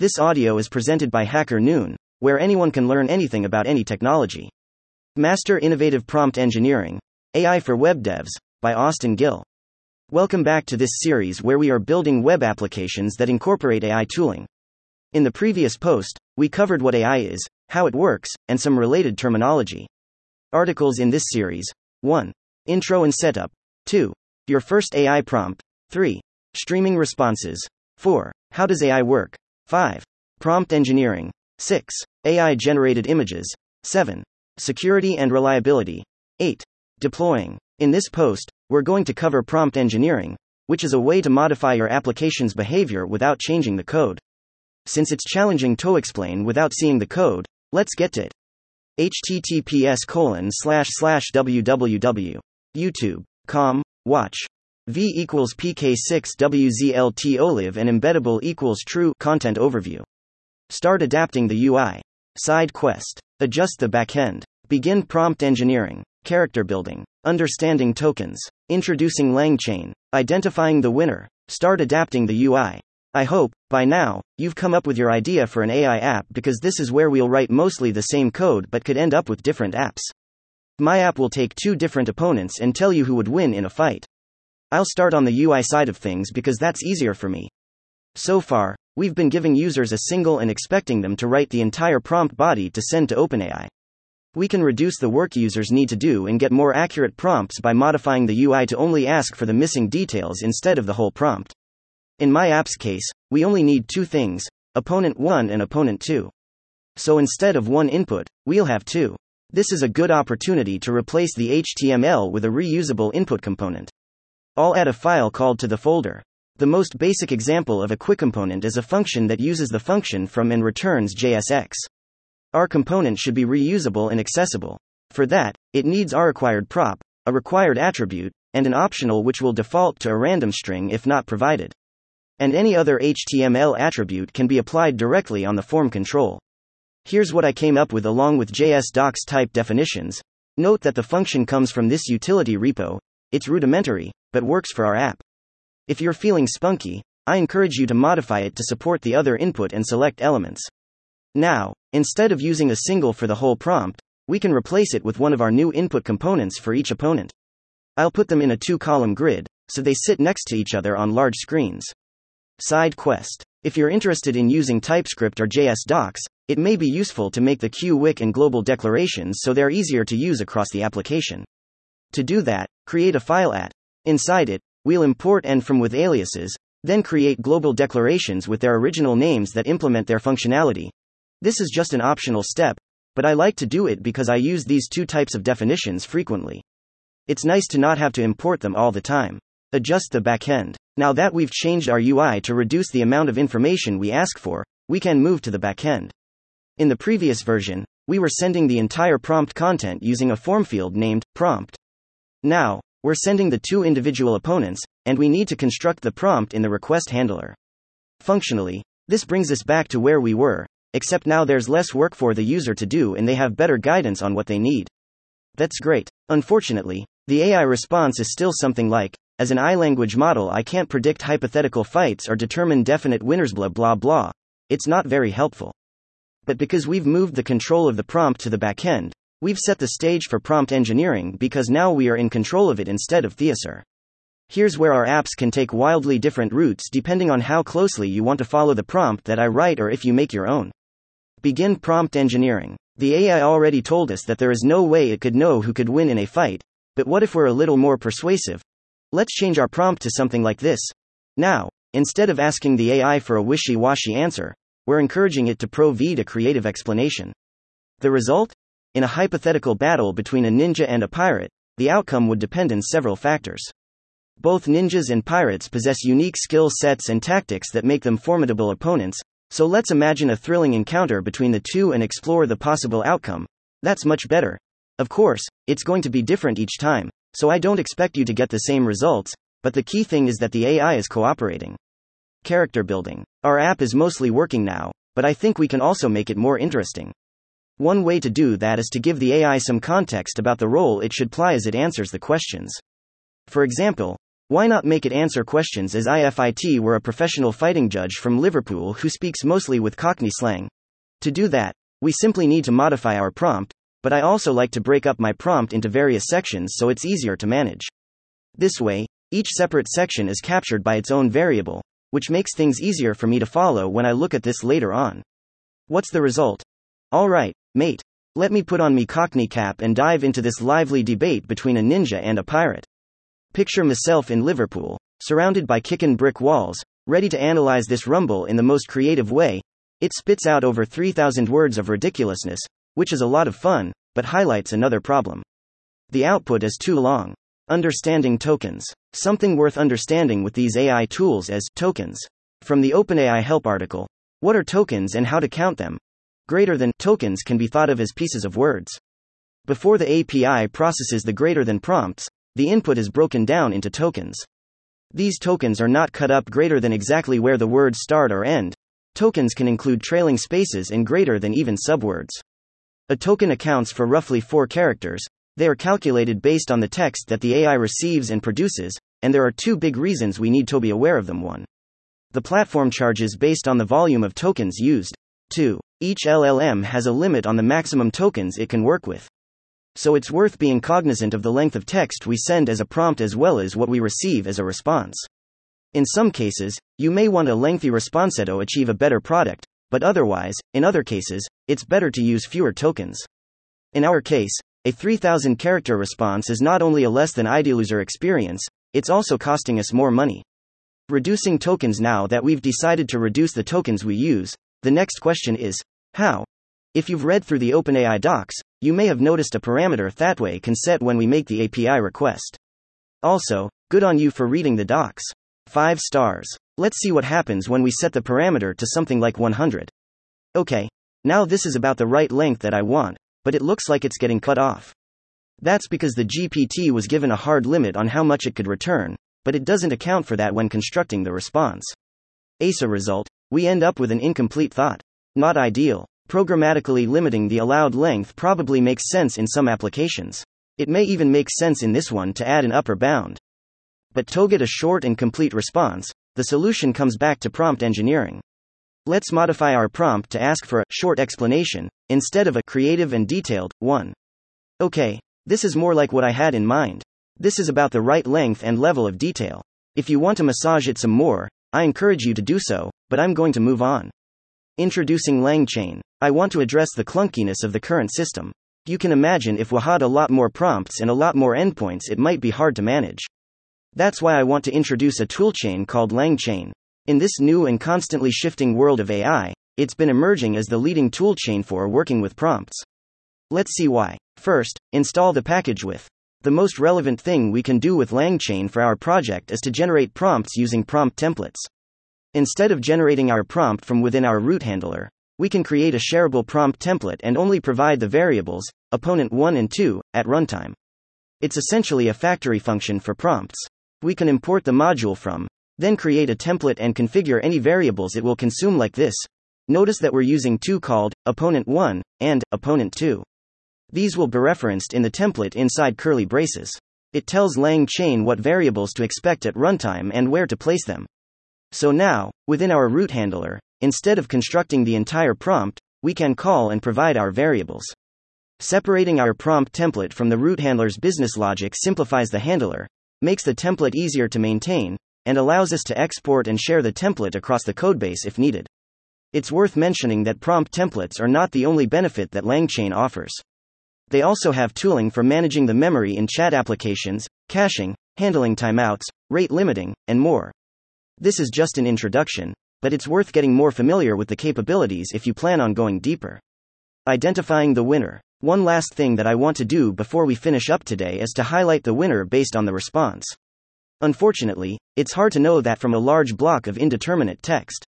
This audio is presented by Hacker Noon, where anyone can learn anything about any technology. Master Innovative Prompt Engineering AI for Web Devs by Austin Gil. Welcome back to this series where we are building web applications that incorporate AI tooling. In the previous post, we covered what AI is, how it works, and some related terminology. Articles in this series 1. Intro and Setup. 2. Your first AI prompt. 3. Streaming responses. 4. How does AI work? 5. Prompt engineering. 6. AI generated images. 7. Security and reliability. 8. Deploying. In this post, we're going to cover prompt engineering, which is a way to modify your application's behavior without changing the code. Since it's challenging to explain without seeing the code, let's get to it. https colon slash slash www youtube.com watch v equals pk6 wzlt olive and embeddable equals true content overview. Start adapting the ui side quest. Adjust the backend begin prompt engineering. Character building. Understanding tokens. Introducing langchain identifying the winner. Start adapting the ui I. Hope, by now, you've come up with your idea for an AI app because this is where we'll write mostly the same code but could end up with different apps. My app will take two different opponents and tell you who would win in a fight. I'll start on the UI side of things because that's easier for me. So far, we've been giving users a single and expecting them to write the entire prompt body to send to OpenAI. We can reduce the work users need to do and get more accurate prompts by modifying the UI to only ask for the missing details instead of the whole prompt. In my app's case, we only need two things opponent 1 and opponent 2. So instead of one input, we'll have two. This is a good opportunity to replace the HTML with a reusable input component. I'll add a file called to the folder. The most basic example of a Qwik component is a function that uses the function from and returns JSX. Our component should be reusable and accessible. For that, it needs our required prop, a required attribute, and an optional which will default to a random string if not provided and any other HTML attribute can be applied directly on the form control. Here's what I came up with along with JS docs type definitions. Note that the function comes from this utility repo, it's rudimentary, but works for our app. If you're feeling spunky, I encourage you to modify it to support the other input and select elements. Now, instead of using a single for the whole prompt, we can replace it with one of our new input components for each opponent. I'll put them in a two column grid, so they sit next to each other on large screens. Side quest. If you're interested in using TypeScript or JS docs, it may be useful to make the Qwik and global declarations so they're easier to use across the application. To do that, create a file at. Inside it, we'll import and from with aliases, then create global declarations with their original names that implement their functionality. This is just an optional step, but I like to do it because I use these two types of definitions frequently. It's nice to not have to import them all the time. Adjust the backend. Now that we've changed our UI to reduce the amount of information we ask for, we can move to the backend. In the previous version, we were sending the entire prompt content using a form field named prompt. Now, we're sending the two individual opponents, and we need to construct the prompt in the request handler. Functionally, this brings us back to where we were, except now there's less work for the user to do and they have better guidance on what they need. That's great. Unfortunately, the AI response is still something like, as an AI language model, I can't predict hypothetical fights or determine definite winners, blah blah blah. It's not very helpful. But because we've moved the control of the prompt to the backend, we've set the stage for prompt engineering because now we are in control of it instead of Theosur. Here's where our apps can take wildly different routes depending on how closely you want to follow the prompt that I write or if you make your own. Begin prompt engineering. The AI already told us that there is no way it could know who could win in a fight, but what if we're a little more persuasive? Let's change our prompt to something like this. Now, instead of asking the AI for a wishy washy answer, we're encouraging it to provide a creative explanation. The result? In a hypothetical battle between a ninja and a pirate, the outcome would depend on several factors. Both ninjas and pirates possess unique skill sets and tactics that make them formidable opponents, so let's imagine a thrilling encounter between the two and explore the possible outcome. That's much better. Of course, it's going to be different each time, so I don't expect you to get the same results, but the key thing is that the AI is cooperating. Character building. Our app is mostly working now, but I think we can also make it more interesting. One way to do that is to give the AI some context about the role it should play as it answers the questions. For example, Why not make it answer questions as if it were a professional fighting judge from Liverpool who speaks mostly with Cockney slang? To do that, we simply need to modify our prompt, but I also like to break up my prompt into various sections so it's easier to manage. This way, each separate section is captured by its own variable, which makes things easier for me to follow when I look at this later on. What's the result? Alright, mate. Let me put on me cockney cap and dive into this lively debate between a ninja and a pirate. Picture myself in Liverpool, surrounded by kickin' brick walls, ready to analyze this rumble in the most creative way. It spits out over 3,000 words of ridiculousness, which is a lot of fun, but highlights another problem. The output is too long. Understanding tokens. Something worth understanding with these AI tools as tokens. From the OpenAI help article, what are tokens and how to count them? Greater than tokens can be thought of as pieces of words. Before the API processes the greater than prompts, the input is broken down into tokens. These tokens are not cut up greater than exactly where the words start or end. Tokens can include trailing spaces and greater than even subwords. A token accounts for roughly four characters. They are calculated based on the text that the AI receives and produces, and there are two big reasons we need to be aware of them. 1. The platform charges based on the volume of tokens used. 2. Each LLM has a limit on the maximum tokens it can work with. So it's worth being cognizant of the length of text we send as a prompt as well as what we receive as a response. In some cases, you may want a lengthy response to achieve a better product, but otherwise, in other cases, it's better to use fewer tokens. In our case, a 3000 character response is not only a less than ideal user experience, it's also costing us more money. Reducing tokens now that we've decided to reduce the tokens we use, the next question is how? If you've read through the OpenAI docs, you may have noticed a parameter Thatway can set when we make the API request. Also, good on you for reading the docs. 5 stars. Let's see what happens when we set the parameter to something like 100. Okay. Now this is about the right length that I want, but it looks like it's getting cut off. That's because the GPT was given a hard limit on how much it could return, but it doesn't account for that when constructing the response. ASA result, we end up with an incomplete thought. Not ideal. Programmatically limiting the allowed length probably makes sense in some applications. It may even make sense in this one to add an upper bound. But to get a short and complete response, the solution comes back to prompt engineering. Let's modify our prompt to ask for a short explanation instead of a creative and detailed one. Okay, this is more like what I had in mind. This is about the right length and level of detail. If you want to massage it some more, I encourage you to do so, but I'm going to move on. Introducing LangChain. I want to address the clunkiness of the current system. You can imagine if we had a lot more prompts and a lot more endpoints, it might be hard to manage. That's why I want to introduce a toolchain called LangChain. In this new and constantly shifting world of AI, it's been emerging as the leading toolchain for working with prompts. Let's see why. First, install the package with. The most relevant thing we can do with LangChain for our project is to generate prompts using prompt templates. Instead of generating our prompt from within our route handler, we can create a shareable prompt template and only provide the variables, opponent 1 and 2, at runtime. It's essentially a factory function for prompts. We can import the module from, then create a template and configure any variables it will consume like this. Notice that we're using two called opponent 1 and opponent 2. These will be referenced in the template inside curly braces. It tells LangChain what variables to expect at runtime and where to place them. So now, within our route handler, instead of constructing the entire prompt, we can call and provide our variables. Separating our prompt template from the route handler's business logic simplifies the handler, makes the template easier to maintain, and allows us to export and share the template across the codebase if needed. It's worth mentioning that prompt templates are not the only benefit that LangChain offers. They also have tooling for managing the memory in chat applications, caching, handling timeouts, rate limiting, and more. This is just an introduction, but it's worth getting more familiar with the capabilities if you plan on going deeper. Identifying the winner. One last thing that I want to do before we finish up today is to highlight the winner based on the response. Unfortunately, it's hard to know that from a large block of indeterminate text.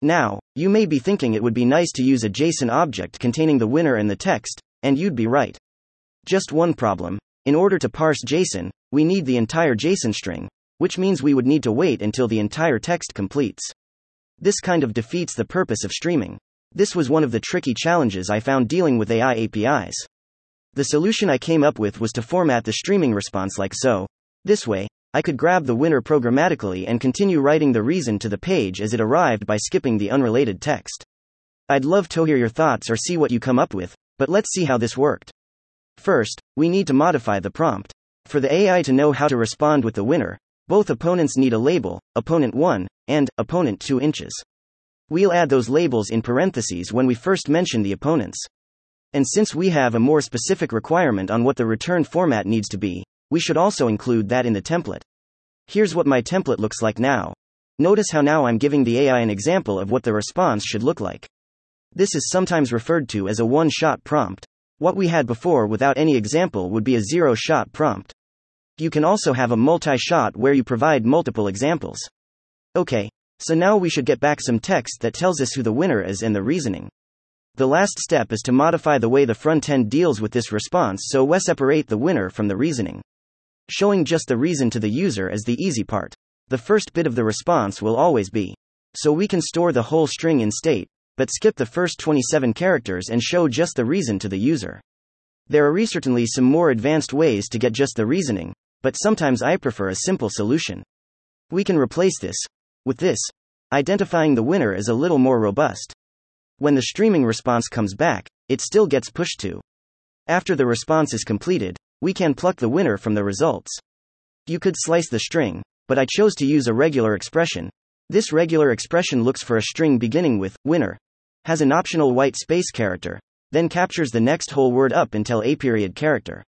Now, you may be thinking it would be nice to use a JSON object containing the winner and the text, and you'd be right. Just one problem in order to parse JSON, we need the entire JSON string, which means we would need to wait until the entire text completes. This kind of defeats the purpose of streaming. This was one of the tricky challenges I found dealing with AI APIs. The solution I came up with was to format the streaming response like so. This way, I could grab the winner programmatically and continue writing the reason to the page as it arrived by skipping the unrelated text. I'd love to hear your thoughts or see what you come up with, but let's see how this worked. First, we need to modify the prompt. For the AI to know how to respond with the winner, both opponents need a label, opponent 1, and opponent 2 inches. We'll add those labels in parentheses when we first mention the opponents. And since we have a more specific requirement on what the return format needs to be, we should also include that in the template. Here's what my template looks like now. Notice how now I'm giving the AI an example of what the response should look like. This is sometimes referred to as a one shot prompt. What we had before without any example would be a zero shot prompt. You can also have a multi shot where you provide multiple examples. Okay, so now we should get back some text that tells us who the winner is and the reasoning. The last step is to modify the way the front end deals with this response so we separate the winner from the reasoning. Showing just the reason to the user is the easy part. The first bit of the response will always be. So we can store the whole string in state, but skip the first 27 characters and show just the reason to the user. There are certainly some more advanced ways to get just the reasoning, but sometimes I prefer a simple solution. We can replace this with this. Identifying the winner is a little more robust. When the streaming response comes back, it still gets pushed to. After the response is completed, we can pluck the winner from the results. You could slice the string, but I chose to use a regular expression. This regular expression looks for a string beginning with winner, has an optional white space character, then captures the next whole word up until a period character.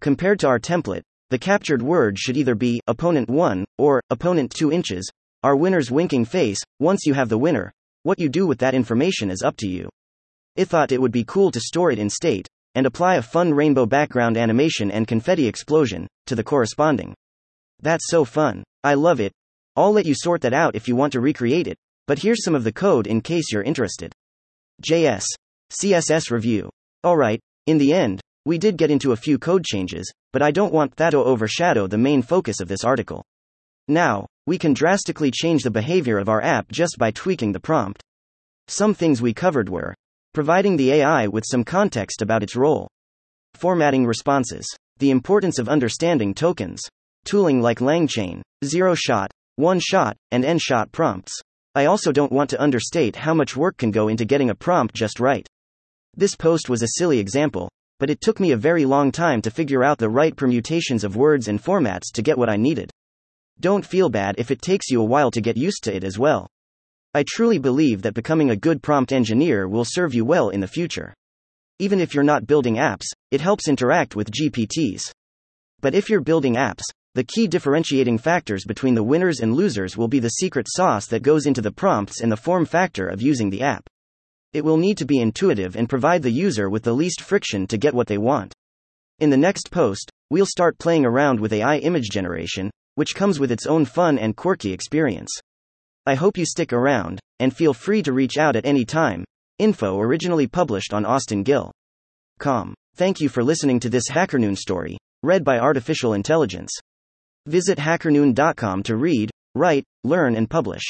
Compared to our template, the captured word should either be opponent 1 or opponent 2 inches, our winner's winking face. Once you have the winner, what you do with that information is up to you. I thought it would be cool to store it in state and apply a fun rainbow background animation and confetti explosion to the corresponding. That's so fun. I love it. I'll let you sort that out if you want to recreate it, but here's some of the code in case you're interested. JS. CSS review. Alright, in the end, we did get into a few code changes, but I don't want that to overshadow the main focus of this article. Now, we can drastically change the behavior of our app just by tweaking the prompt. Some things we covered were providing the AI with some context about its role, formatting responses, the importance of understanding tokens, tooling like LangChain, zero shot, one shot, and n shot prompts. I also don't want to understate how much work can go into getting a prompt just right. This post was a silly example, but it took me a very long time to figure out the right permutations of words and formats to get what I needed. Don't feel bad if it takes you a while to get used to it as well. I truly believe that becoming a good prompt engineer will serve you well in the future. Even if you're not building apps, it helps interact with GPTs. But if you're building apps, the key differentiating factors between the winners and losers will be the secret sauce that goes into the prompts and the form factor of using the app. It will need to be intuitive and provide the user with the least friction to get what they want. In the next post, we'll start playing around with AI image generation, which comes with its own fun and quirky experience. I hope you stick around, and feel free to reach out at any time. Info originally published on Austin Gil. Com. Thank you for listening to this HackerNoon story, read by Artificial Intelligence. Visit hackerNoon.com to read, write, learn, and publish.